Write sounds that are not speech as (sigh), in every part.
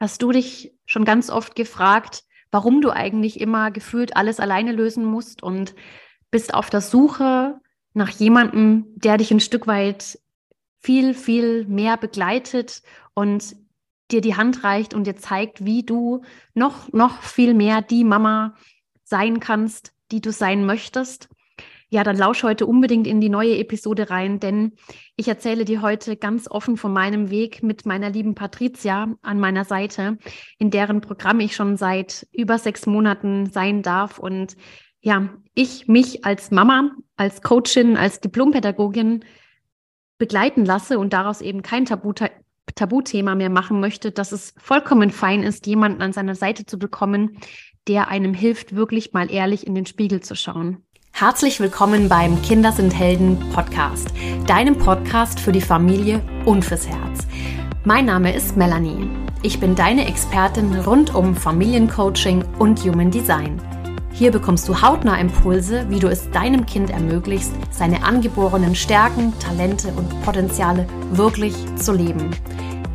Hast du dich schon ganz oft gefragt, warum du eigentlich immer gefühlt alles alleine lösen musst und bist auf der Suche nach jemandem, der dich ein Stück weit viel, viel mehr begleitet und dir die Hand reicht und dir zeigt, wie du noch, noch viel mehr die Mama sein kannst, die du sein möchtest ja, dann lausch heute unbedingt in die neue Episode rein, denn ich erzähle dir heute ganz offen von meinem Weg mit meiner lieben Patricia an meiner Seite, in deren Programm ich schon seit über sechs Monaten sein darf und ja, ich mich als Mama, als Coachin, als Diplompädagogin begleiten lasse und daraus eben kein Tabu Tabuthema mehr machen möchte, dass es vollkommen fein ist, jemanden an seiner Seite zu bekommen, der einem hilft, wirklich mal ehrlich in den Spiegel zu schauen. Herzlich willkommen beim Kinder sind Helden Podcast, deinem Podcast für die Familie und fürs Herz. Mein Name ist Melanie. Ich bin deine Expertin rund um Familiencoaching und Human Design. Hier bekommst du hautnah Impulse, wie du es deinem Kind ermöglichst, seine angeborenen Stärken, Talente und Potenziale wirklich zu leben.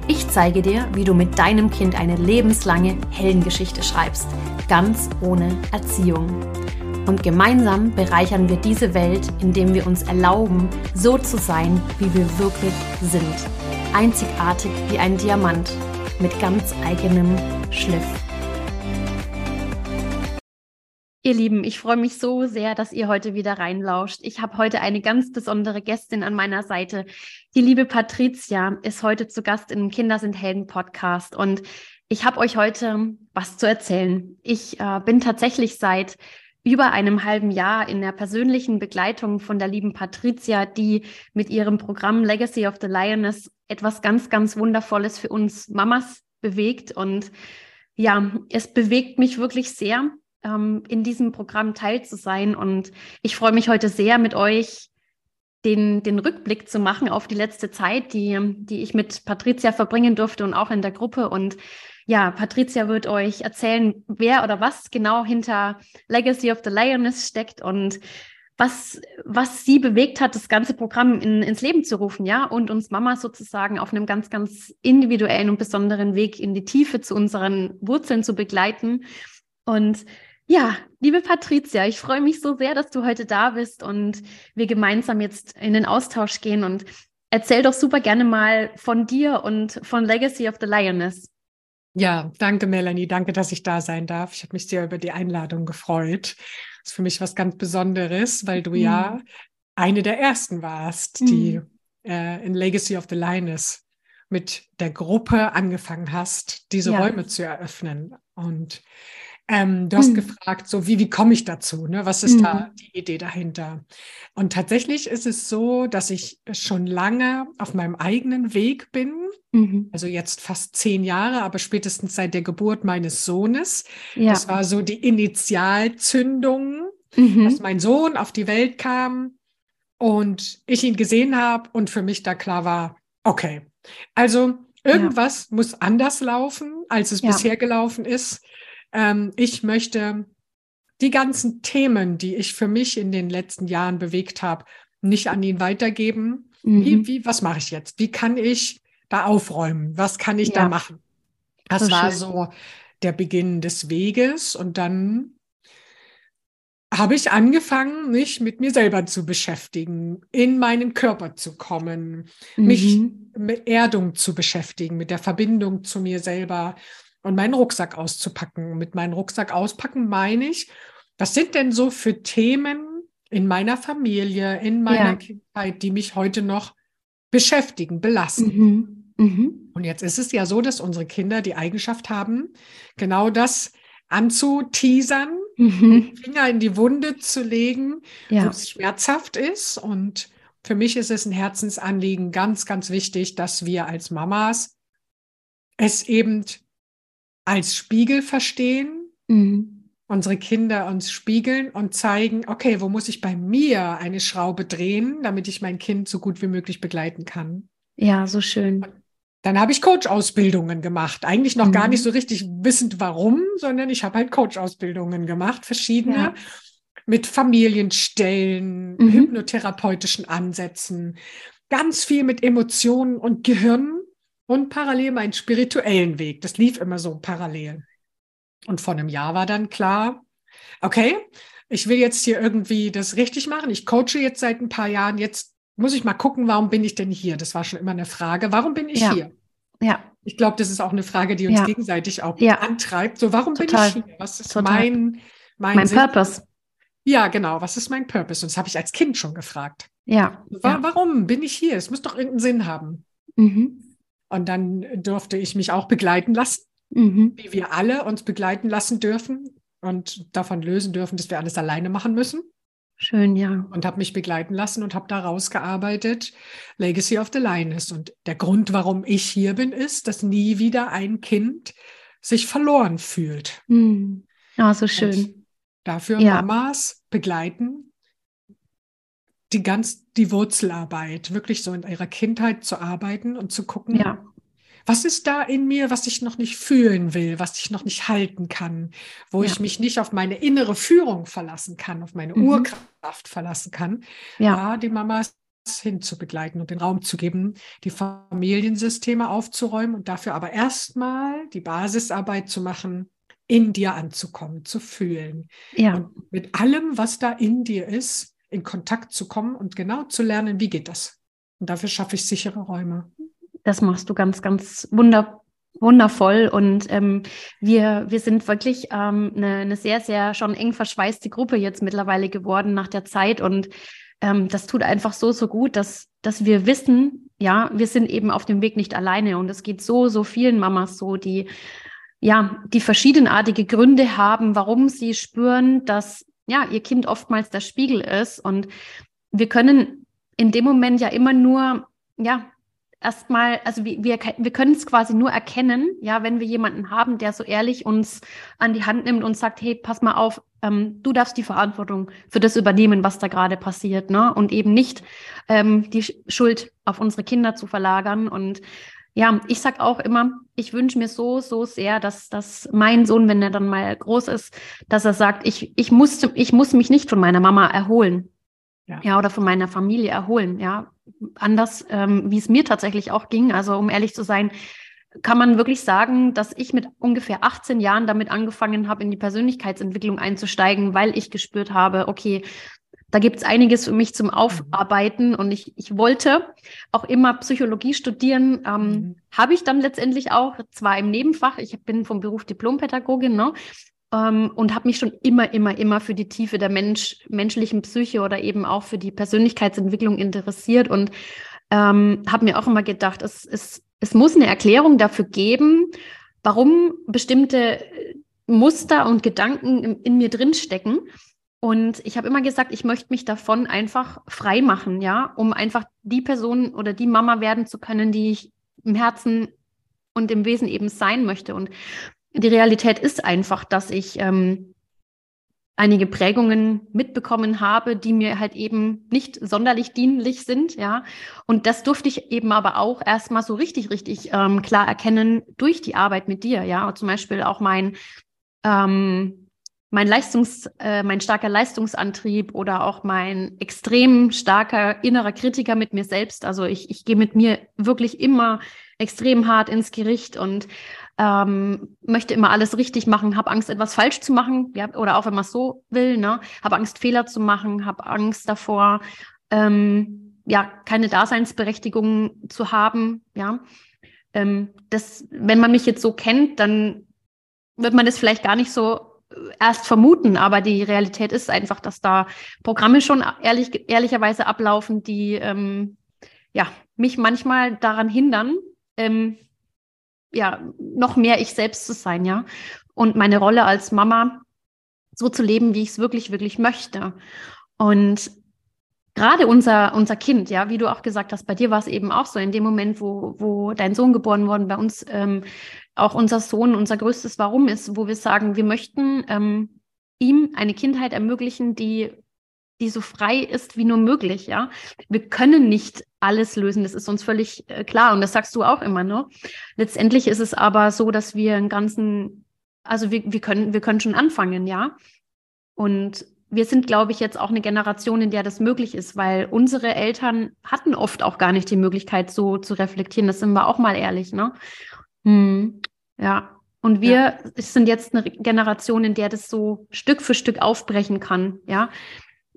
Ich zeige dir, wie du mit deinem Kind eine lebenslange Heldengeschichte schreibst, ganz ohne Erziehung. Und gemeinsam bereichern wir diese Welt, indem wir uns erlauben, so zu sein, wie wir wirklich sind. Einzigartig wie ein Diamant mit ganz eigenem Schliff. Ihr Lieben, ich freue mich so sehr, dass ihr heute wieder reinlauscht. Ich habe heute eine ganz besondere Gästin an meiner Seite. Die liebe Patricia ist heute zu Gast im Kinder sind Helden Podcast und ich habe euch heute was zu erzählen. Ich äh, bin tatsächlich seit über einem halben Jahr in der persönlichen Begleitung von der lieben Patricia, die mit ihrem Programm Legacy of the Lioness etwas ganz, ganz Wundervolles für uns Mamas bewegt. Und ja, es bewegt mich wirklich sehr, ähm, in diesem Programm teil zu sein. Und ich freue mich heute sehr, mit euch den, den Rückblick zu machen auf die letzte Zeit, die, die ich mit Patricia verbringen durfte und auch in der Gruppe. Und ja, Patricia wird euch erzählen, wer oder was genau hinter Legacy of the Lioness steckt und was, was sie bewegt hat, das ganze Programm in, ins Leben zu rufen, ja, und uns Mama sozusagen auf einem ganz, ganz individuellen und besonderen Weg in die Tiefe zu unseren Wurzeln zu begleiten. Und ja, liebe Patricia, ich freue mich so sehr, dass du heute da bist und wir gemeinsam jetzt in den Austausch gehen und erzähl doch super gerne mal von dir und von Legacy of the Lioness. Ja, danke Melanie, danke, dass ich da sein darf. Ich habe mich sehr über die Einladung gefreut. Das ist für mich was ganz Besonderes, weil du mhm. ja eine der ersten warst, mhm. die äh, in Legacy of the Lioness mit der Gruppe angefangen hast, diese ja. Räume zu eröffnen. Und ähm, du hast mhm. gefragt, so wie, wie komme ich dazu? Ne? Was ist mhm. da die Idee dahinter? Und tatsächlich ist es so, dass ich schon lange auf meinem eigenen Weg bin. Mhm. Also jetzt fast zehn Jahre, aber spätestens seit der Geburt meines Sohnes. Ja. Das war so die Initialzündung, mhm. dass mein Sohn auf die Welt kam und ich ihn gesehen habe und für mich da klar war, okay, also irgendwas ja. muss anders laufen, als es ja. bisher gelaufen ist ähm, ich möchte die ganzen Themen, die ich für mich in den letzten Jahren bewegt habe, nicht an ihn weitergeben. Mhm. Wie, wie, was mache ich jetzt? Wie kann ich da aufräumen? Was kann ich ja. da machen? Das so war schön. so der Beginn des Weges und dann habe ich angefangen, mich mit mir selber zu beschäftigen, in meinen Körper zu kommen, mhm. mich mit Erdung zu beschäftigen, mit der Verbindung zu mir selber, und meinen Rucksack auszupacken. Mit meinem Rucksack auspacken meine ich, was sind denn so für Themen in meiner Familie, in meiner ja. Kindheit, die mich heute noch beschäftigen, belasten? Mhm. Mhm. Und jetzt ist es ja so, dass unsere Kinder die Eigenschaft haben, genau das anzuteasern, mhm. den Finger in die Wunde zu legen, ja. wo es schmerzhaft ist. Und für mich ist es ein Herzensanliegen, ganz, ganz wichtig, dass wir als Mamas es eben als Spiegel verstehen, mhm. unsere Kinder uns spiegeln und zeigen, okay, wo muss ich bei mir eine Schraube drehen, damit ich mein Kind so gut wie möglich begleiten kann. Ja, so schön. Dann habe ich Coach-Ausbildungen gemacht. Eigentlich noch mhm. gar nicht so richtig wissend, warum, sondern ich habe halt Coach-Ausbildungen gemacht, verschiedene, ja. mit Familienstellen, mhm. hypnotherapeutischen Ansätzen, ganz viel mit Emotionen und Gehirn und parallel meinen spirituellen Weg. Das lief immer so parallel. Und vor einem Jahr war dann klar, okay, ich will jetzt hier irgendwie das richtig machen. Ich coache jetzt seit ein paar Jahren. Jetzt muss ich mal gucken, warum bin ich denn hier? Das war schon immer eine Frage. Warum bin ich ja. hier? Ja. Ich glaube, das ist auch eine Frage, die uns ja. gegenseitig auch ja. antreibt. So, warum Total. bin ich hier? Was ist Total. mein, mein, Mein Sinn? Purpose. Ja, genau. Was ist mein Purpose? Und das habe ich als Kind schon gefragt. Ja. Wa ja. Warum bin ich hier? Es muss doch irgendeinen Sinn haben. Mhm. Und dann durfte ich mich auch begleiten lassen, Mhm. wie wir alle uns begleiten lassen dürfen und davon lösen dürfen, dass wir alles alleine machen müssen. Schön, ja. Und habe mich begleiten lassen und habe da rausgearbeitet, Legacy of the Lioness. Und der Grund, warum ich hier bin, ist, dass nie wieder ein Kind sich verloren fühlt. Mhm. Ah, so schön. Und dafür Ja. Mamas begleiten, die ganz die Wurzelarbeit, wirklich so in ihrer Kindheit zu arbeiten und zu gucken, Ja. was ist da in mir, was ich noch nicht fühlen will, was ich noch nicht halten kann, wo Ja. ich mich nicht auf meine innere Führung verlassen kann, auf meine Mhm. Urkraft verlassen kann, Ja. da die Mamas hinzubegleiten und den Raum zu geben, die Familiensysteme aufzuräumen und dafür aber erstmal die Basisarbeit zu machen, in dir anzukommen, zu fühlen Ja. und mit allem, was da in dir ist, in Kontakt zu kommen und genau zu lernen, wie geht das. Und dafür schaffe ich sichere Räume. Das machst du ganz, ganz wunder, wundervoll. Und ähm, wir, wir sind wirklich ähm, eine, eine sehr, sehr schon eng verschweißte Gruppe jetzt mittlerweile geworden nach der Zeit. Und ähm, das tut einfach so, so gut, dass, dass wir wissen, ja, wir sind eben auf dem Weg nicht alleine. Und es geht so, so vielen Mamas so, die ja, die verschiedenartige Gründe haben, warum sie spüren, dass ja, ihr Kind oftmals der Spiegel ist. Und wir können in dem Moment ja immer nur, ja, erstmal, also wir, wir, wir können es quasi nur erkennen, ja, wenn wir jemanden haben, der so ehrlich uns an die Hand nimmt und sagt, hey, pass mal auf, ähm, du darfst die Verantwortung für das übernehmen, was da gerade passiert, ne? Und eben nicht ähm, die Schuld auf unsere Kinder zu verlagern. Und ja, ich sag auch immer, ich wünsche mir so, so sehr, dass, dass mein Sohn, wenn er dann mal groß ist, dass er sagt, ich, ich, muss, ich muss mich nicht von meiner Mama erholen. Ja. ja, oder von meiner Familie erholen, ja. Anders, ähm, wie es mir tatsächlich auch ging. Also, um ehrlich zu sein, kann man wirklich sagen, dass ich mit ungefähr 18 Jahren damit angefangen habe, in die Persönlichkeitsentwicklung einzusteigen, weil ich gespürt habe, okay, da gibt es einiges für mich zum Aufarbeiten und ich, ich wollte auch immer Psychologie studieren. Ähm, Mhm. Habe ich dann letztendlich auch, zwar im Nebenfach, ich bin vom Beruf Diplompädagogin, ne? Ähm, und habe mich schon immer, immer, immer für die Tiefe der Mensch, menschlichen Psyche oder eben auch für die Persönlichkeitsentwicklung interessiert und ähm, habe mir auch immer gedacht, es, es, es muss eine Erklärung dafür geben, warum bestimmte Muster und Gedanken in, in mir drinstecken. Und ich habe immer gesagt, ich möchte mich davon einfach frei machen, ja, um einfach die Person oder die Mama werden zu können, die ich im Herzen und im Wesen eben sein möchte. Und die Realität ist einfach, dass ich ähm, einige Prägungen mitbekommen habe, die mir halt eben nicht sonderlich dienlich sind, ja. Und das durfte ich eben aber auch erstmal so richtig, richtig ähm, klar erkennen durch die Arbeit mit dir, ja. Zum Beispiel auch mein ähm, mein Leistungs, äh, mein starker Leistungsantrieb oder auch mein extrem starker innerer Kritiker mit mir selbst. Also ich, ich gehe mit mir wirklich immer extrem hart ins Gericht und ähm, möchte immer alles richtig machen, habe Angst, etwas falsch zu machen, ja, oder auch wenn man es so will, ne, habe Angst, Fehler zu machen, habe Angst davor, ähm, ja, keine Daseinsberechtigung zu haben, ja. Ähm, das, wenn man mich jetzt so kennt, dann wird man das vielleicht gar nicht so erst vermuten, aber die Realität ist einfach, dass da Programme schon ehrlich, ehrlicherweise ablaufen, die ähm, ja, mich manchmal daran hindern, ähm, ja, noch mehr ich selbst zu sein, ja. Und meine Rolle als Mama so zu leben, wie ich es wirklich, wirklich möchte. Und gerade unser, unser Kind, ja, wie du auch gesagt hast, bei dir war es eben auch so, in dem Moment, wo, wo dein Sohn geboren worden, bei uns ähm, auch unser Sohn unser größtes Warum ist, wo wir sagen, wir möchten ähm, ihm eine Kindheit ermöglichen, die, die so frei ist wie nur möglich, ja. Wir können nicht alles lösen, das ist uns völlig äh, klar und das sagst du auch immer, ne? Letztendlich ist es aber so, dass wir einen ganzen, also wir, wir können, wir können schon anfangen, ja. Und wir sind, glaube ich, jetzt auch eine Generation, in der das möglich ist, weil unsere Eltern hatten oft auch gar nicht die Möglichkeit, so zu reflektieren. Das sind wir auch mal ehrlich, ne? Hm. Ja. Und wir ja. sind jetzt eine Generation, in der das so Stück für Stück aufbrechen kann, ja.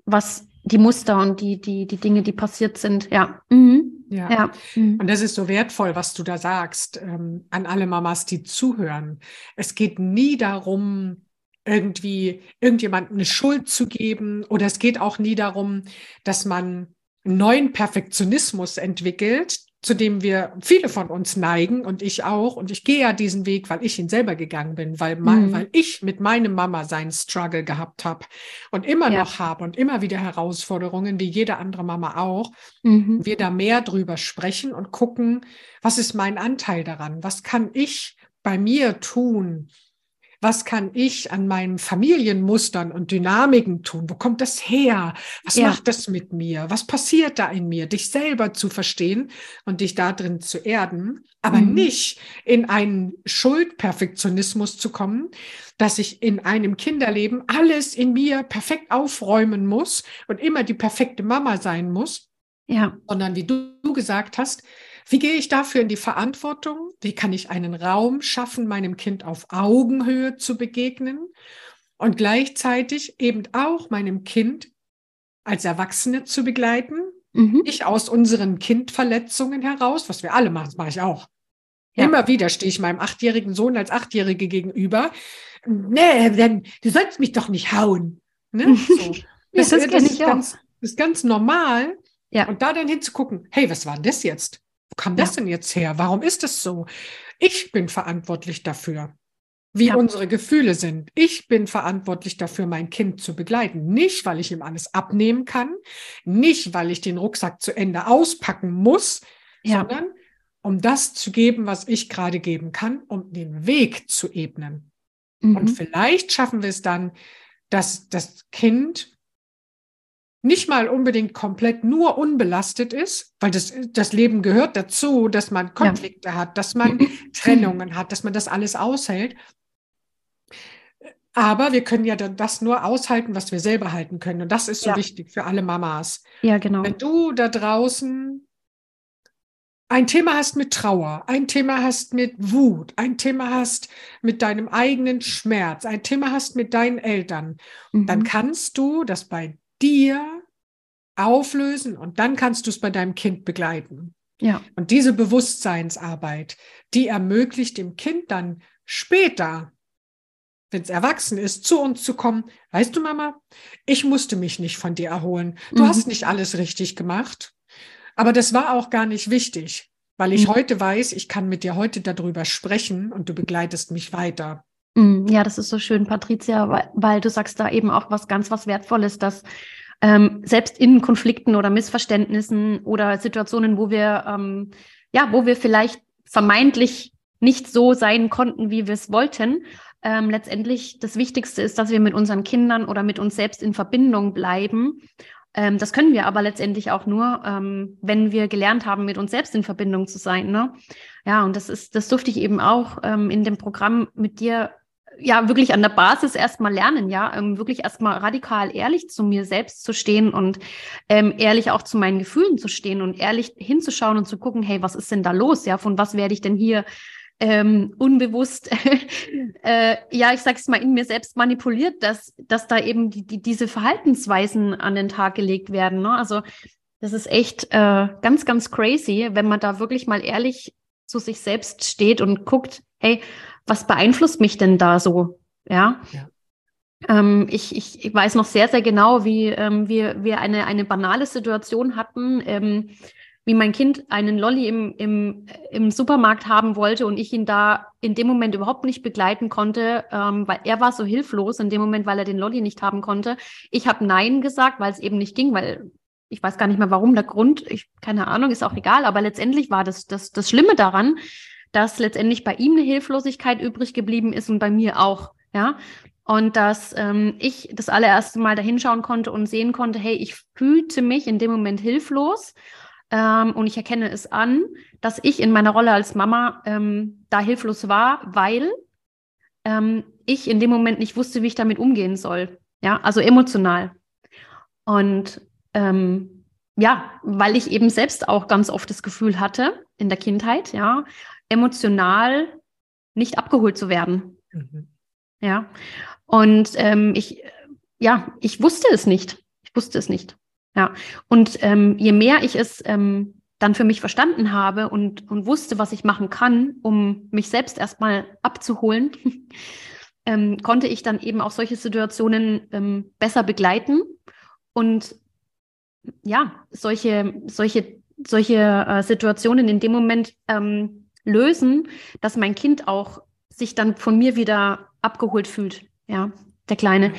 Was die Muster und die, die, die Dinge, die passiert sind, ja. Mhm. Ja. ja. Mhm. Und das ist so wertvoll, was du da sagst, ähm, an alle Mamas, die zuhören. Es geht nie darum, irgendwie irgendjemandem eine Schuld zu geben oder es geht auch nie darum, dass man neuen Perfektionismus entwickelt, zu dem wir viele von uns neigen und ich auch. Und ich gehe ja diesen Weg, weil ich ihn selber gegangen bin, weil, mhm. weil ich mit meinem Mama seinen Struggle gehabt habe und immer ja. noch habe und immer wieder Herausforderungen, wie jede andere Mama auch. Mhm. Wir da mehr drüber sprechen und gucken, was ist mein Anteil daran? Was kann ich bei mir tun? Was kann ich an meinen Familienmustern und Dynamiken tun? Wo kommt das her? Was ja. macht das mit mir? Was passiert da in mir? Dich selber zu verstehen und dich da drin zu erden, aber mhm. nicht in einen Schuldperfektionismus zu kommen, dass ich in einem Kinderleben alles in mir perfekt aufräumen muss und immer die perfekte Mama sein muss. Ja. Sondern wie du gesagt hast, wie gehe ich dafür in die Verantwortung? Wie kann ich einen Raum schaffen, meinem Kind auf Augenhöhe zu begegnen und gleichzeitig eben auch meinem Kind als Erwachsene zu begleiten? Mhm. Nicht aus unseren Kindverletzungen heraus, was wir alle machen, das mache ich auch. Ja. Immer wieder stehe ich meinem achtjährigen Sohn als Achtjährige gegenüber. Nee, denn du sollst mich doch nicht hauen. Ne? (laughs) So. Das, das, das, ist ganz, das ist ganz normal. Ja. Und da dann hinzugucken, hey, was war denn das jetzt? Kam ja. das denn jetzt her? Warum ist es so? Ich bin verantwortlich dafür, wie ja. unsere Gefühle sind. Ich bin verantwortlich dafür, mein Kind zu begleiten. Nicht, weil ich ihm alles abnehmen kann, nicht, weil ich den Rucksack zu Ende auspacken muss, ja. sondern um das zu geben, was ich gerade geben kann, um den Weg zu ebnen. Mhm. Und vielleicht schaffen wir es dann, dass das Kind nicht mal unbedingt komplett nur unbelastet ist, weil das, das Leben gehört dazu, dass man Konflikte ja. hat, dass man (clears throat) Trennungen hat, dass man das alles aushält. Aber wir können ja dann das nur aushalten, was wir selber halten können. Und das ist so ja. wichtig für alle Mamas. Ja, genau. Wenn du da draußen ein Thema hast mit Trauer, ein Thema hast mit Wut, ein Thema hast mit deinem eigenen Schmerz, ein Thema hast mit deinen Eltern, mhm. dann kannst du das bei dir auflösen und dann kannst du es bei deinem Kind begleiten. Ja. Und diese Bewusstseinsarbeit, die ermöglicht dem Kind dann später, wenn es erwachsen ist, zu uns zu kommen. Weißt du, Mama, ich musste mich nicht von dir erholen. Du mhm. hast nicht alles richtig gemacht. Aber das war auch gar nicht wichtig, weil ich mhm. heute weiß, ich kann mit dir heute darüber sprechen und du begleitest mich weiter. Mm, ja, das ist so schön, Patricia, weil, weil du sagst da eben auch was ganz was Wertvolles, dass ähm, selbst in Konflikten oder Missverständnissen oder Situationen, wo wir ähm, ja, wo wir vielleicht vermeintlich nicht so sein konnten, wie wir es wollten, ähm, letztendlich das Wichtigste ist, dass wir mit unseren Kindern oder mit uns selbst in Verbindung bleiben. Ähm, das können wir aber letztendlich auch nur, ähm, wenn wir gelernt haben, mit uns selbst in Verbindung zu sein. Ne? Ja, und das ist, das durfte ich eben auch ähm, in dem Programm mit dir ja wirklich an der Basis erstmal lernen, ja, ähm, wirklich erstmal radikal ehrlich zu mir selbst zu stehen und ähm, ehrlich auch zu meinen Gefühlen zu stehen und ehrlich hinzuschauen und zu gucken, hey, was ist denn da los? Ja, von was werde ich denn hier ähm, unbewusst, (laughs) äh, ja, ich sag's mal, in mir selbst manipuliert, dass, dass da eben die, die, diese Verhaltensweisen an den Tag gelegt werden. Ne? Also das ist echt äh, ganz, ganz crazy, wenn man da wirklich mal ehrlich zu sich selbst steht und guckt, hey, was beeinflusst mich denn da so? Ja. ja. Ähm, ich, ich, ich weiß noch sehr, sehr genau, wie ähm, wir, wir eine, eine banale Situation hatten, ähm, wie mein Kind einen Lolly im, im, im Supermarkt haben wollte und ich ihn da in dem Moment überhaupt nicht begleiten konnte, ähm, weil er war so hilflos in dem Moment, weil er den Lolly nicht haben konnte. Ich habe Nein gesagt, weil es eben nicht ging, weil ich weiß gar nicht mehr warum, der Grund, ich, keine Ahnung, ist auch egal, aber letztendlich war das, das, das Schlimme daran, dass letztendlich bei ihm eine Hilflosigkeit übrig geblieben ist und bei mir auch, ja. Und dass ähm, ich das allererste Mal dahinschauen konnte und sehen konnte, hey, ich fühlte mich in dem Moment hilflos ähm, und ich erkenne es an, dass ich in meiner Rolle als Mama ähm, da hilflos war, weil ähm, ich in dem Moment nicht wusste, wie ich damit umgehen soll. Ja, also emotional. Und ähm, ja, weil ich eben selbst auch ganz oft das Gefühl hatte in der Kindheit, ja, emotional nicht abgeholt zu werden. Mhm. Ja. Und ähm, ich, ja, ich wusste es nicht. Ich wusste es nicht. Ja. Und ähm, je mehr ich es ähm, dann für mich verstanden habe und, und wusste, was ich machen kann, um mich selbst erstmal abzuholen, (laughs) ähm, konnte ich dann eben auch solche Situationen ähm, besser begleiten und ja, solche, solche, solche äh, Situationen in dem Moment ähm, lösen, dass mein Kind auch sich dann von mir wieder abgeholt fühlt, ja, der Kleine.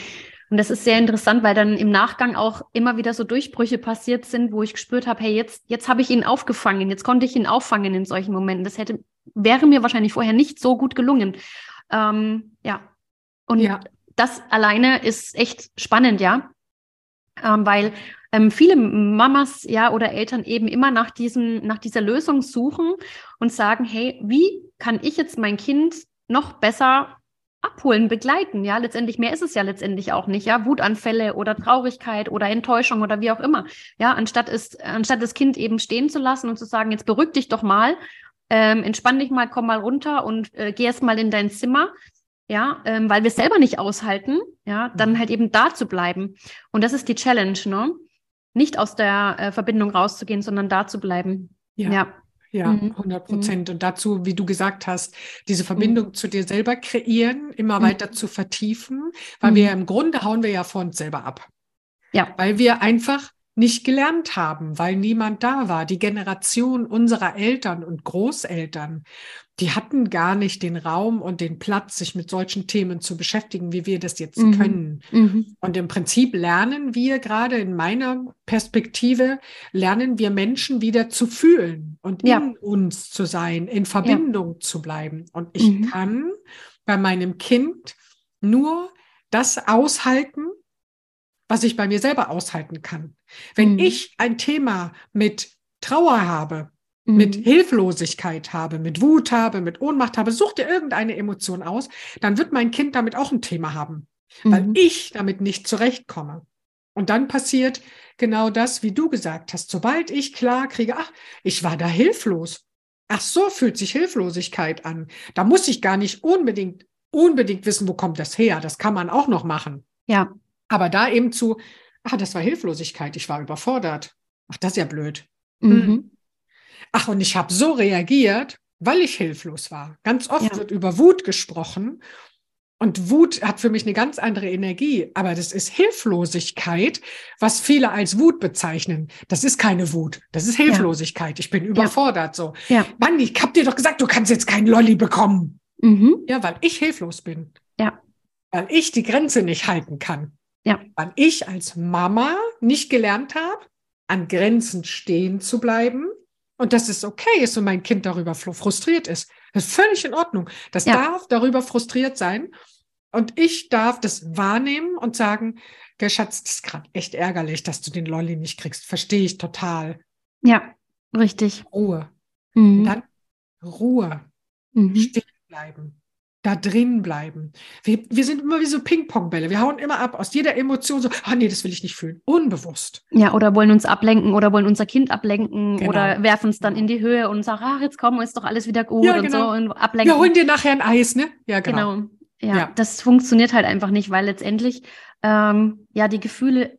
Und das ist sehr interessant, weil dann im Nachgang auch immer wieder so Durchbrüche passiert sind, wo ich gespürt habe, hey, jetzt, jetzt habe ich ihn aufgefangen, jetzt konnte ich ihn auffangen in solchen Momenten. Das hätte, wäre mir wahrscheinlich vorher nicht so gut gelungen. Ähm, ja. Und ja. das alleine ist echt spannend, ja. Ähm, weil ähm, viele Mamas, ja, oder Eltern eben immer nach diesem, nach dieser Lösung suchen und sagen, hey, wie kann ich jetzt mein Kind noch besser abholen, begleiten. Ja, letztendlich mehr ist es ja letztendlich auch nicht. Ja, Wutanfälle oder Traurigkeit oder Enttäuschung oder wie auch immer. Ja, anstatt es, anstatt das Kind eben stehen zu lassen und zu sagen, jetzt beruhig dich doch mal, ähm, entspann dich mal, komm mal runter und äh, geh erst mal in dein Zimmer. Ja, ähm, weil wir es selber nicht aushalten, ja, dann mhm. halt eben da zu bleiben. Und das ist die Challenge, ne? Nicht aus der äh, Verbindung rauszugehen, sondern da zu bleiben. Ja. ja. Ja, 100 mhm. Prozent. Mhm. Und dazu, wie du gesagt hast, diese Verbindung mhm. zu dir selber kreieren, immer mhm. weiter zu vertiefen, weil wir mhm. im Grunde hauen wir ja vor uns selber ab. Ja. Weil wir einfach nicht gelernt haben, weil niemand da war. Die Generation unserer Eltern und Großeltern, die hatten gar nicht den Raum und den Platz, sich mit solchen Themen zu beschäftigen, wie wir das jetzt mhm. können. Mhm. Und im Prinzip lernen wir gerade in meiner Perspektive, lernen wir Menschen wieder zu fühlen und ja. in uns zu sein, in Verbindung ja. zu bleiben. Und ich mhm. kann bei meinem Kind nur das aushalten, was ich bei mir selber aushalten kann. Wenn mhm. ich ein Thema mit Trauer habe, mhm. mit Hilflosigkeit habe, mit Wut habe, mit Ohnmacht habe, such dir irgendeine Emotion aus, dann wird mein Kind damit auch ein Thema haben, mhm. weil ich damit nicht zurechtkomme. Und dann passiert genau das, wie du gesagt hast. Sobald ich klar kriege, ach, ich war da hilflos. Ach, so fühlt sich Hilflosigkeit an. Da muss ich gar nicht unbedingt, unbedingt wissen, wo kommt das her. Das kann man auch noch machen. Ja. Aber da eben zu, ah, das war Hilflosigkeit, ich war überfordert. Ach, das ist ja blöd. Mhm. Hm. Ach, und ich habe so reagiert, weil ich hilflos war. Ganz oft ja. wird über Wut gesprochen. Und Wut hat für mich eine ganz andere Energie, aber das ist Hilflosigkeit, was viele als Wut bezeichnen. Das ist keine Wut, das ist Hilflosigkeit. Ja. Ich bin überfordert so. Ja. Mann, ich hab dir doch gesagt, du kannst jetzt keinen Lolli bekommen. Mhm. Ja, weil ich hilflos bin. Ja. Weil ich die Grenze nicht halten kann. Ja. Weil ich als Mama nicht gelernt habe, an Grenzen stehen zu bleiben und dass es okay ist und mein Kind darüber frustriert ist. Das ist völlig in Ordnung. Das ja. darf darüber frustriert sein. Und ich darf das wahrnehmen und sagen, Schatz, das ist gerade echt ärgerlich, dass du den Lolli nicht kriegst. Verstehe ich total. Ja, richtig. Ruhe. Mhm. Dann Ruhe. Mhm. Stehen bleiben da drin bleiben. Wir, wir sind immer wie so Ping-Pong-Bälle. Wir hauen immer ab aus jeder Emotion so, ah nee, das will ich nicht fühlen. Unbewusst. Ja, oder wollen uns ablenken oder wollen unser Kind ablenken genau. oder werfen es dann in die Höhe und sagen, ach, jetzt kommen, ist doch alles wieder gut ja, genau. und so und ablenken. Ja, holen dir nachher ein Eis, ne? Ja, genau. genau. Ja, ja, das funktioniert halt einfach nicht, weil letztendlich ähm, ja die Gefühle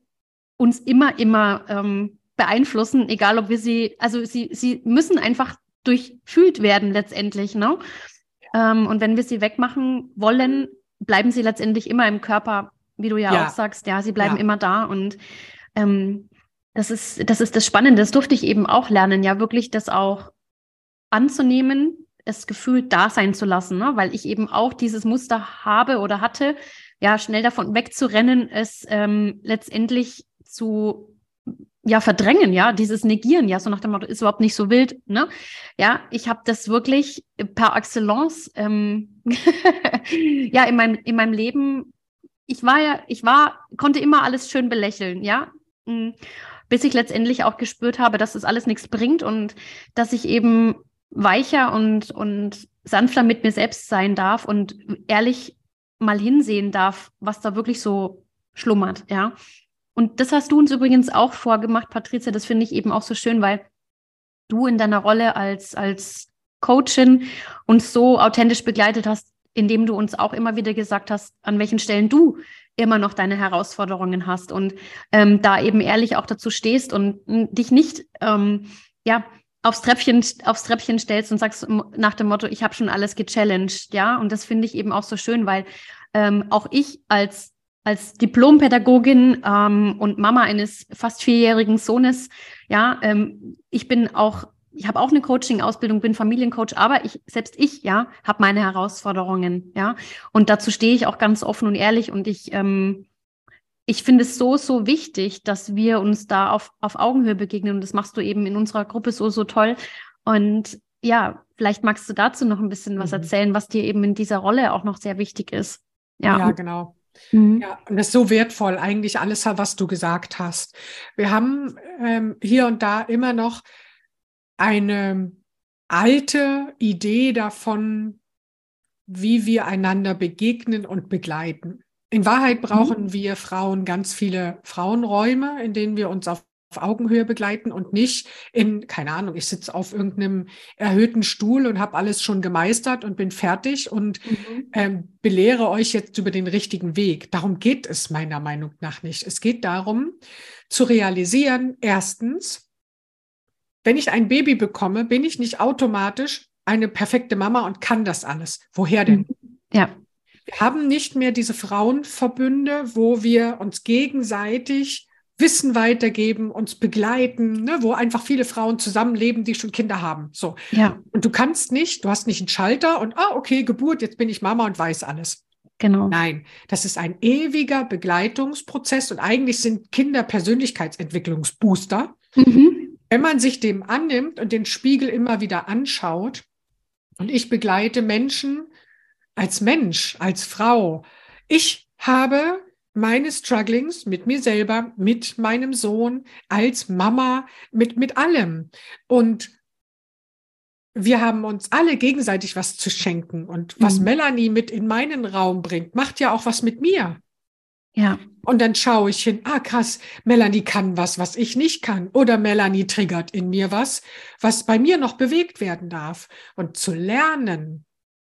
uns immer, immer ähm, beeinflussen, egal ob wir sie, also sie, sie müssen einfach durchfühlt werden letztendlich, ne? Ähm, und wenn wir sie wegmachen wollen, bleiben sie letztendlich immer im Körper, wie du ja, ja. auch sagst. Ja, sie bleiben ja. immer da. Und ähm, das ist, das ist das Spannende. Das durfte ich eben auch lernen, ja, wirklich das auch anzunehmen, das Gefühl da sein zu lassen, ne? weil ich eben auch dieses Muster habe oder hatte, ja, schnell davon wegzurennen, es ähm, letztendlich zu ja verdrängen, ja, dieses Negieren, ja, so nach dem Motto, ist überhaupt nicht so wild, ne? Ja, ich habe das wirklich per Excellence, ähm, (laughs) ja, in meinem, in meinem Leben, ich war ja, ich war, konnte immer alles schön belächeln, ja, mhm. bis ich letztendlich auch gespürt habe, dass das alles nichts bringt und dass ich eben weicher und, und sanfter mit mir selbst sein darf und ehrlich mal hinsehen darf, was da wirklich so schlummert, ja. Und das hast du uns übrigens auch vorgemacht, Patricia. Das finde ich eben auch so schön, weil du in deiner Rolle als, als Coachin uns so authentisch begleitet hast, indem du uns auch immer wieder gesagt hast, an welchen Stellen du immer noch deine Herausforderungen hast und ähm, da eben ehrlich auch dazu stehst und dich nicht ähm, ja aufs Treppchen aufs Treppchen stellst und sagst nach dem Motto, ich habe schon alles gechallenged, ja und das finde ich eben auch so schön, weil ähm, auch ich als als Diplompädagogin ähm, und Mama eines fast vierjährigen Sohnes, ja, ähm, ich bin auch, ich habe auch eine Coaching-Ausbildung, bin Familiencoach, aber ich, selbst ich, ja, habe meine Herausforderungen, ja. Und dazu stehe ich auch ganz offen und ehrlich und ich, ähm, ich finde es so, so wichtig, dass wir uns da auf, auf Augenhöhe begegnen. Und das machst du eben in unserer Gruppe so, so toll. Und ja, vielleicht magst du dazu noch ein bisschen was mhm. erzählen, was dir eben in dieser Rolle auch noch sehr wichtig ist. Ja, ja genau. Mhm. Ja, und das ist so wertvoll, eigentlich alles, was du gesagt hast. Wir haben ähm, hier und da immer noch eine alte Idee davon, wie wir einander begegnen und begleiten. In Wahrheit mhm. brauchen mhm. wir Frauen ganz viele Frauenräume, in denen wir uns auf auf Augenhöhe begleiten und nicht in, keine Ahnung, ich sitze auf irgendeinem erhöhten Stuhl und habe alles schon gemeistert und bin fertig und mhm. ähm, belehre euch jetzt über den richtigen Weg. Darum geht es meiner Meinung nach nicht. Es geht darum zu realisieren, erstens, wenn ich ein Baby bekomme, bin ich nicht automatisch eine perfekte Mama und kann das alles. Woher denn? Mhm. Ja. Wir haben nicht mehr diese Frauenverbünde, wo wir uns gegenseitig Wissen weitergeben, uns begleiten, ne, wo einfach viele Frauen zusammenleben, die schon Kinder haben. So. Ja. Und du kannst nicht, du hast nicht einen Schalter und, ah, okay, Geburt, jetzt bin ich Mama und weiß alles. Genau. Nein, das ist ein ewiger Begleitungsprozess und eigentlich sind Kinder Persönlichkeitsentwicklungsbooster. Mhm. Wenn man sich dem annimmt und den Spiegel immer wieder anschaut, und ich begleite Menschen als Mensch, als Frau. Ich habe meine Strugglings mit mir selber, mit meinem Sohn, als Mama, mit, mit allem. Und wir haben uns alle gegenseitig was zu schenken. Und was mhm. Melanie mit in meinen Raum bringt, macht ja auch was mit mir. Ja. Und dann schaue ich hin, ah krass, Melanie kann was, was ich nicht kann. Oder Melanie triggert in mir was, was bei mir noch bewegt werden darf. Und zu lernen,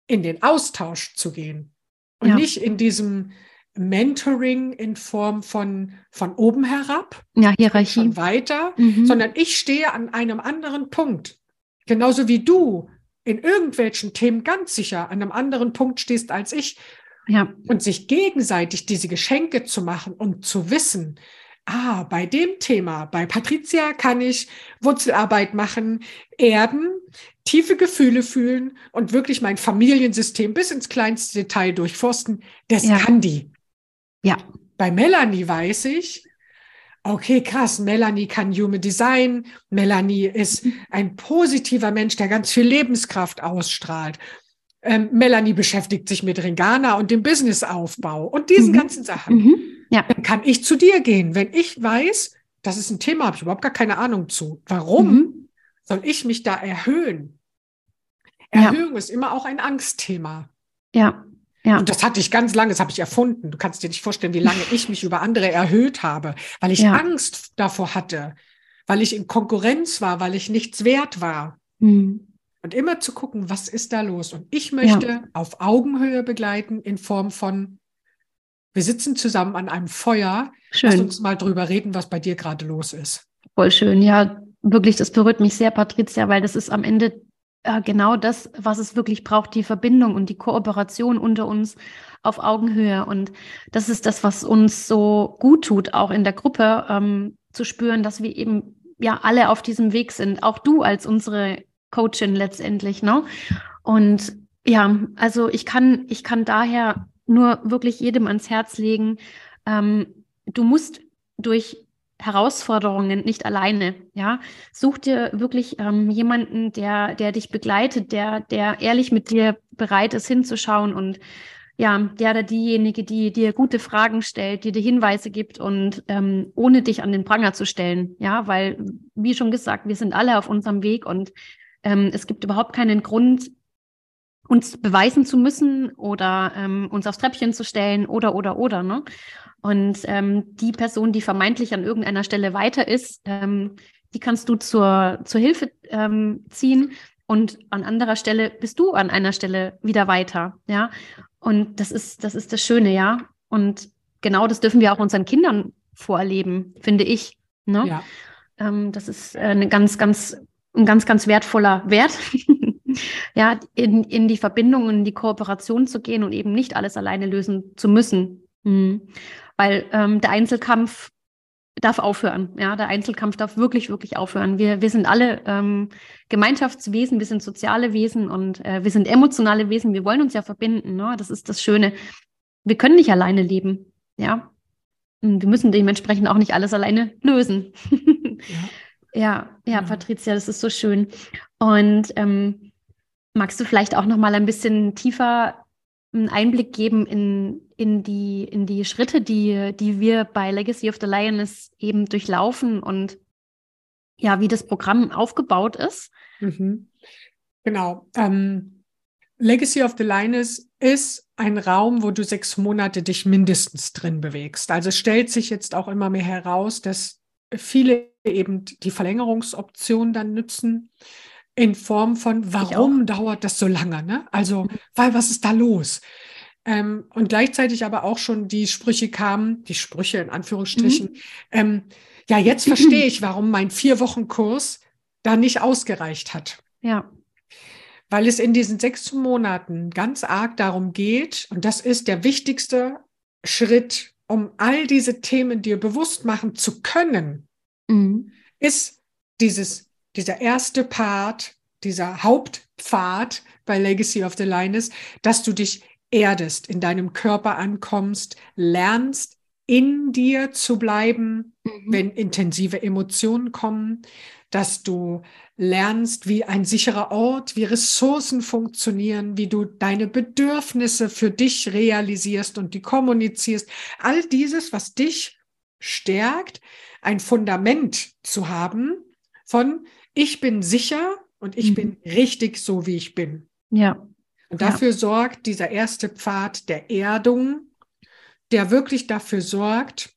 in den Austausch zu gehen. Und ja. nicht in diesem, Mentoring in Form von, von oben herab. Ja, Hierarchie. Von weiter, mhm. sondern ich stehe an einem anderen Punkt. Genauso wie du in irgendwelchen Themen ganz sicher an einem anderen Punkt stehst als ich. Ja. Und sich gegenseitig diese Geschenke zu machen und zu wissen, ah, bei dem Thema, bei Patricia kann ich Wurzelarbeit machen, erden, tiefe Gefühle fühlen und wirklich mein Familiensystem bis ins kleinste Detail durchforsten. Das ja. kann die. Ja. Bei Melanie weiß ich, okay, krass, Melanie kann Human Design. Melanie ist ein positiver Mensch, der ganz viel Lebenskraft ausstrahlt. Ähm, Melanie beschäftigt sich mit Ringana und dem Businessaufbau und diesen mhm. ganzen Sachen. Mhm. Ja. Dann kann ich zu dir gehen, wenn ich weiß, das ist ein Thema, habe ich überhaupt gar keine Ahnung zu. Warum mhm. soll ich mich da erhöhen? Erhöhung ja. ist immer auch ein Angstthema. Ja. Ja. Und das hatte ich ganz lange, das habe ich erfunden. Du kannst dir nicht vorstellen, wie lange ich mich über andere erhöht habe, weil ich ja. Angst davor hatte, weil ich in Konkurrenz war, weil ich nichts wert war. Mhm. Und immer zu gucken, was ist da los? Und ich möchte ja. auf Augenhöhe begleiten in Form von, wir sitzen zusammen an einem Feuer. Schön. Lass uns mal drüber reden, was bei dir gerade los ist. Voll schön. Ja, wirklich, das berührt mich sehr, Patricia, weil das ist am Ende äh, genau das, was es wirklich braucht, die Verbindung und die Kooperation unter uns auf Augenhöhe. Und das ist das, was uns so gut tut, auch in der Gruppe ähm, zu spüren, dass wir eben ja alle auf diesem Weg sind. Auch du als unsere Coachin letztendlich, ne? Und ja, also ich kann, ich kann daher nur wirklich jedem ans Herz legen, ähm, du musst durch Herausforderungen nicht alleine. Ja, such dir wirklich ähm, jemanden, der, der dich begleitet, der, der ehrlich mit dir bereit ist, hinzuschauen und ja, der oder diejenige, die dir gute Fragen stellt, die dir Hinweise gibt und ähm, ohne dich an den Pranger zu stellen. Ja, weil, wie schon gesagt, wir sind alle auf unserem Weg und ähm, es gibt überhaupt keinen Grund, uns beweisen zu müssen oder ähm, uns aufs Treppchen zu stellen oder, oder, oder. Ne? Und ähm, die Person, die vermeintlich an irgendeiner Stelle weiter ist, ähm, die kannst du zur, zur Hilfe ähm, ziehen und an anderer Stelle bist du an einer Stelle wieder weiter, ja. Und das ist, das ist das Schöne, ja. Und genau das dürfen wir auch unseren Kindern vorleben, finde ich. Ne? Ja. Ähm, das ist äh, eine ganz, ganz, ein ganz, ganz wertvoller Wert. (laughs) ja, in, in die Verbindung in die Kooperation zu gehen und eben nicht alles alleine lösen zu müssen. Mhm. Weil ähm, der Einzelkampf darf aufhören. Ja, der Einzelkampf darf wirklich, wirklich aufhören. Wir, wir sind alle ähm, Gemeinschaftswesen, wir sind soziale Wesen und äh, wir sind emotionale Wesen. Wir wollen uns ja verbinden. Ne? Das ist das Schöne. Wir können nicht alleine leben. Ja, und wir müssen dementsprechend auch nicht alles alleine lösen. (laughs) ja. ja, ja, Patricia, das ist so schön. Und ähm, magst du vielleicht auch noch mal ein bisschen tiefer einen Einblick geben in, in, die, in die Schritte, die, die wir bei Legacy of the Lioness eben durchlaufen und ja, wie das Programm aufgebaut ist? Mhm. Genau. Ähm, Legacy of the Lioness ist ein Raum, wo du sechs Monate dich mindestens drin bewegst. Also stellt sich jetzt auch immer mehr heraus, dass viele eben die Verlängerungsoption dann nützen in Form von, warum dauert das so lange? Ne? Also, mhm. weil was ist da los? Ähm, und gleichzeitig aber auch schon die Sprüche kamen, die Sprüche in Anführungsstrichen, mhm. ähm, ja, jetzt verstehe ich, warum mein vier Wochen Kurs da nicht ausgereicht hat. Ja. Weil es in diesen sechs Monaten ganz arg darum geht, und das ist der wichtigste Schritt, um all diese Themen dir bewusst machen zu können, mhm. ist dieses dieser erste Part, dieser Hauptpfad bei Legacy of the Lioness, dass du dich erdest, in deinem Körper ankommst, lernst, in dir zu bleiben, mhm. wenn intensive Emotionen kommen, dass du lernst, wie ein sicherer Ort, wie Ressourcen funktionieren, wie du deine Bedürfnisse für dich realisierst und die kommunizierst. All dieses, was dich stärkt, ein Fundament zu haben von ich bin sicher und ich mhm. bin richtig so, wie ich bin. Ja. Und dafür ja. sorgt dieser erste Pfad der Erdung, der wirklich dafür sorgt,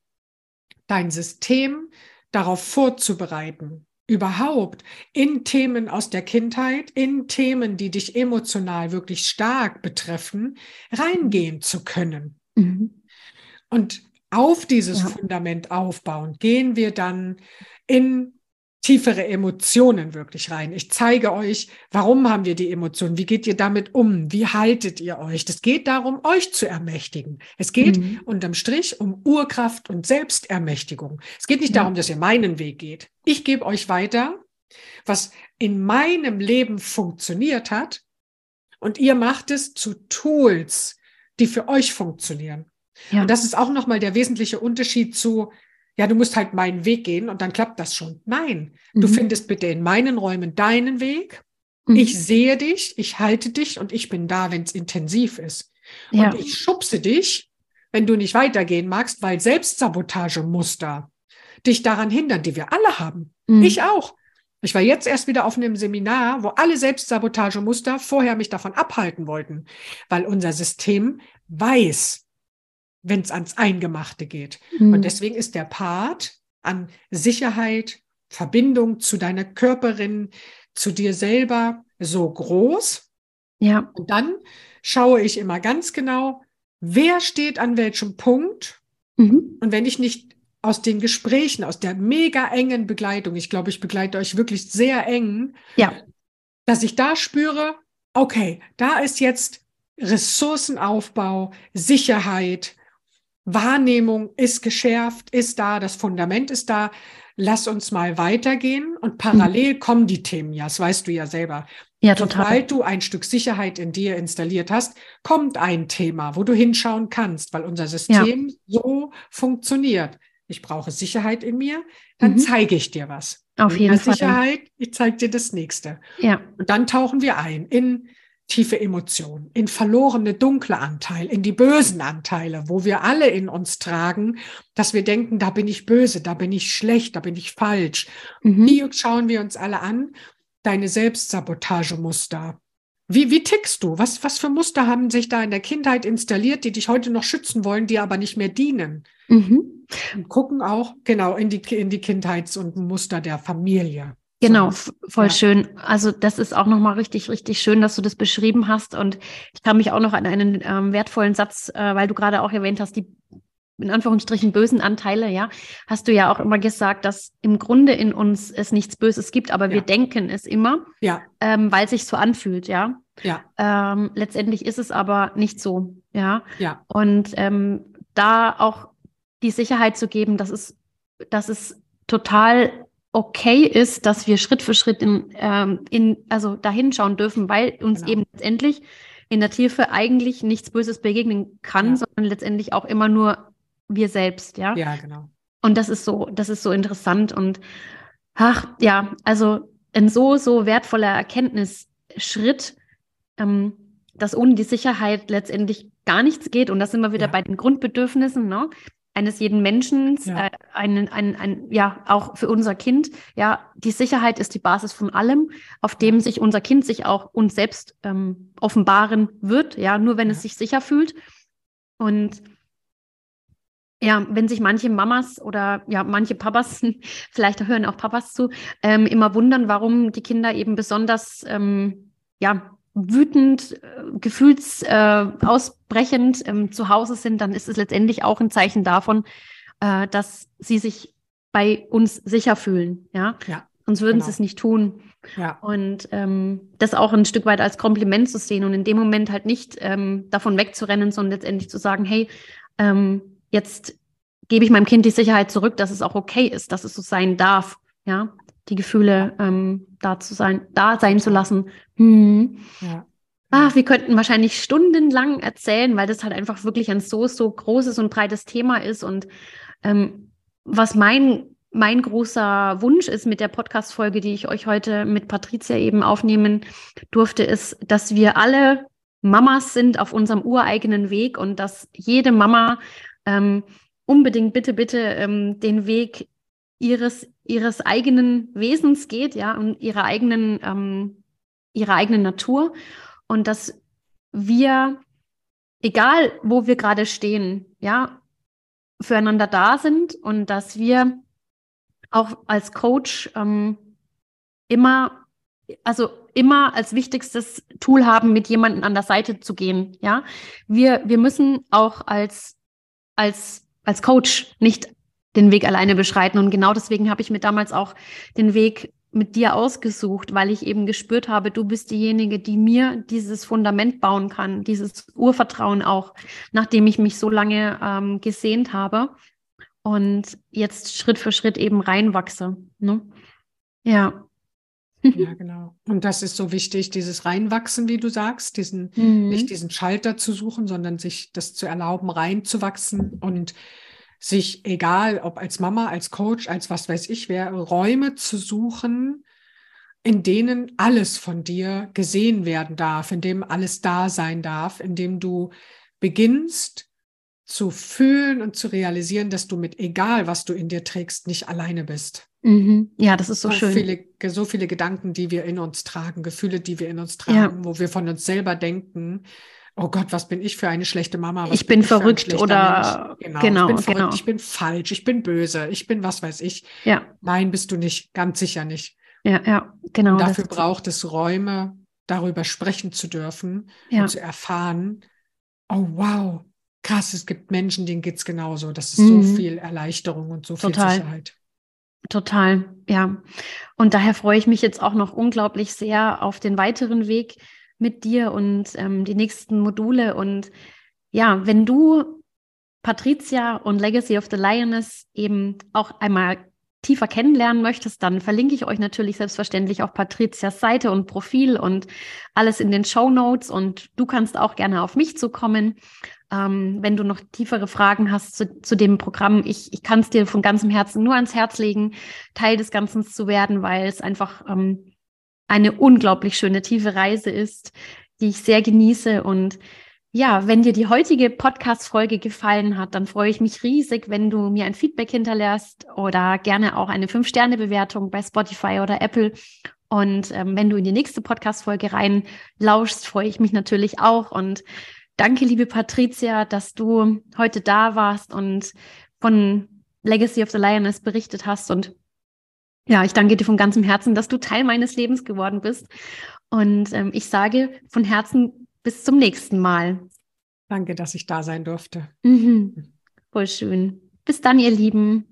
dein System darauf vorzubereiten, überhaupt in Themen aus der Kindheit, in Themen, die dich emotional wirklich stark betreffen, reingehen zu können. Mhm. Und auf dieses ja. Fundament aufbauen, gehen wir dann in tiefere Emotionen wirklich rein. Ich zeige euch, warum haben wir die Emotionen? Wie geht ihr damit um? Wie haltet ihr euch? Das geht darum, euch zu ermächtigen. Es geht mhm. unterm Strich um Urkraft und Selbstermächtigung. Es geht nicht darum, dass ihr meinen Weg geht. Ich gebe euch weiter, was in meinem Leben funktioniert hat. Und ihr macht es zu Tools, die für euch funktionieren. Ja. Und das ist auch nochmal der wesentliche Unterschied zu ja, du musst halt meinen Weg gehen und dann klappt das schon. Nein, mhm. du findest bitte in meinen Räumen deinen Weg. Mhm. Ich sehe dich, ich halte dich und ich bin da, wenn es intensiv ist. Ja. Und ich schubse dich, wenn du nicht weitergehen magst, weil Selbstsabotagemuster dich daran hindern, die wir alle haben. Mhm. Ich auch. Ich war jetzt erst wieder auf einem Seminar, wo alle Selbstsabotagemuster vorher mich davon abhalten wollten, weil unser System weiß, wenn es ans Eingemachte geht. Mhm. Und deswegen ist der Part an Sicherheit, Verbindung zu deiner Körperin, zu dir selber so groß. Ja. Und dann schaue ich immer ganz genau, wer steht an welchem Punkt. Mhm. Und wenn ich nicht aus den Gesprächen, aus der mega engen Begleitung, ich glaube, ich begleite euch wirklich sehr eng, ja. dass ich da spüre, okay, da ist jetzt Ressourcenaufbau, Sicherheit, Wahrnehmung ist geschärft, ist da, das Fundament ist da. Lass uns mal weitergehen und parallel mhm. kommen die Themen ja, das weißt du ja selber. Ja, total. Sobald du ein Stück Sicherheit in dir installiert hast, kommt ein Thema, wo du hinschauen kannst, weil unser System ja. so funktioniert. Ich brauche Sicherheit in mir, dann mhm. zeige ich dir was. Auf jeden Fall. Sicherheit, ich zeige dir das nächste. Ja. Und dann tauchen wir ein in tiefe Emotionen, in verlorene dunkle Anteile, in die bösen Anteile, wo wir alle in uns tragen, dass wir denken, da bin ich böse, da bin ich schlecht, da bin ich falsch. Mhm. Die schauen wir uns alle an, deine Selbstsabotagemuster, Wie, wie tickst du? Was, was für Muster haben sich da in der Kindheit installiert, die dich heute noch schützen wollen, die aber nicht mehr dienen? Mhm. Und gucken auch genau in die, in die Kindheits- und Muster der Familie. Genau, voll ja. schön. Also das ist auch nochmal richtig, richtig schön, dass du das beschrieben hast. Und ich kann mich auch noch an einen ähm, wertvollen Satz, äh, weil du gerade auch erwähnt hast, die in Anführungsstrichen bösen Anteile, ja, hast du ja auch immer gesagt, dass im Grunde in uns es nichts Böses gibt, aber ja. wir denken es immer, ja. ähm, weil sich so anfühlt, ja. Ja. Ähm, letztendlich ist es aber nicht so, ja. Ja. Und ähm, da auch die Sicherheit zu geben, dass es, dass es total okay ist, dass wir Schritt für Schritt in, ähm, in also dahin schauen dürfen, weil uns genau. eben letztendlich in der Tiefe eigentlich nichts Böses begegnen kann, ja. sondern letztendlich auch immer nur wir selbst, ja. Ja, genau. Und das ist so, das ist so interessant und ach ja, also ein so so wertvoller Erkenntnisschritt, ähm, dass ohne die Sicherheit letztendlich gar nichts geht. Und da sind wir wieder ja. bei den Grundbedürfnissen, ne? Eines jeden Menschen, ja. Äh, ein, ein, ein, ja, auch für unser Kind. Ja, die Sicherheit ist die Basis von allem, auf dem sich unser Kind sich auch uns selbst ähm, offenbaren wird. Ja, nur wenn ja. es sich sicher fühlt. Und ja, wenn sich manche Mamas oder ja, manche Papas, (laughs) vielleicht hören auch Papas zu, ähm, immer wundern, warum die Kinder eben besonders ähm, ja, wütend, äh, gefühlsausbrechend äh, ähm, zu Hause sind, dann ist es letztendlich auch ein Zeichen davon, äh, dass sie sich bei uns sicher fühlen. Ja, ja sonst würden genau. sie es nicht tun. Ja. Und ähm, das auch ein Stück weit als Kompliment zu sehen und in dem Moment halt nicht ähm, davon wegzurennen, sondern letztendlich zu sagen, hey, ähm, jetzt gebe ich meinem Kind die Sicherheit zurück, dass es auch okay ist, dass es so sein darf. Ja, die Gefühle ähm, da zu sein, da sein zu lassen. Hm. Ja. Ach, wir könnten wahrscheinlich stundenlang erzählen, weil das halt einfach wirklich ein so, so großes und breites Thema ist. Und ähm, was mein, mein großer Wunsch ist mit der Podcast-Folge, die ich euch heute mit Patricia eben aufnehmen durfte, ist, dass wir alle Mamas sind auf unserem ureigenen Weg und dass jede Mama ähm, unbedingt bitte, bitte ähm, den Weg ihres, ihres eigenen Wesens geht, ja, und ihrer eigenen, ähm, ihrer eigenen Natur. Und dass wir, egal wo wir gerade stehen, ja, füreinander da sind und dass wir auch als Coach ähm, immer, also immer als wichtigstes Tool haben, mit jemandem an der Seite zu gehen. Ja, wir, wir müssen auch als, als, als Coach nicht den Weg alleine beschreiten. Und genau deswegen habe ich mir damals auch den Weg mit dir ausgesucht, weil ich eben gespürt habe, du bist diejenige, die mir dieses Fundament bauen kann, dieses Urvertrauen auch, nachdem ich mich so lange ähm, gesehnt habe und jetzt Schritt für Schritt eben reinwachse. Ne? Ja. Ja, genau. Und das ist so wichtig, dieses Reinwachsen, wie du sagst, diesen, mhm. nicht diesen Schalter zu suchen, sondern sich das zu erlauben, reinzuwachsen und sich, egal ob als Mama, als Coach, als was weiß ich wer, Räume zu suchen, in denen alles von dir gesehen werden darf, in dem alles da sein darf, in dem du beginnst zu fühlen und zu realisieren, dass du mit egal, was du in dir trägst, nicht alleine bist. Mhm. Ja, das ist so, so schön. Viele, so viele Gedanken, die wir in uns tragen, Gefühle, die wir in uns tragen, ja. wo wir von uns selber denken, oh Gott, was bin ich für eine schlechte Mama? ich bin, bin ich verrückt oder genau, genau, ich bin verrückt, genau. ich bin falsch, ich bin böse, ich bin was weiß ich. Ja. Nein, bist du nicht, ganz sicher nicht. Ja, ja, genau. Und dafür braucht es Räume, darüber sprechen zu dürfen ja. und zu erfahren, oh wow, krass, es gibt Menschen, denen geht es genauso. Das ist mhm. so viel Erleichterung und so Total. viel Sicherheit. Total, ja. Und daher freue ich mich jetzt auch noch unglaublich sehr auf den weiteren Weg, mit dir und ähm, die nächsten Module. Und ja, wenn du Patricia und Legacy of the Lioness eben auch einmal tiefer kennenlernen möchtest, dann verlinke ich euch natürlich selbstverständlich auf Patricias Seite und Profil und alles in den Show Notes. Und du kannst auch gerne auf mich zukommen, ähm, wenn du noch tiefere Fragen hast zu, zu dem Programm. Ich, ich kann es dir von ganzem Herzen nur ans Herz legen, Teil des Ganzen zu werden, weil es einfach ähm, eine unglaublich schöne, tiefe Reise ist, die ich sehr genieße. Und ja, wenn dir die heutige Podcast-Folge gefallen hat, dann freue ich mich riesig, wenn du mir ein Feedback hinterlässt oder gerne auch eine 5-Sterne-Bewertung bei Spotify oder Apple. Und ähm, wenn du in die nächste Podcast-Folge reinlauschst, freue ich mich natürlich auch. Und danke, liebe Patricia, dass du heute da warst und von Legacy of the Lioness berichtet hast. Und ja, ich danke dir von ganzem Herzen, dass du Teil meines Lebens geworden bist. Und ähm, ich sage von Herzen bis zum nächsten Mal. Danke, dass ich da sein durfte. Mhm. Voll schön. Bis dann, ihr Lieben.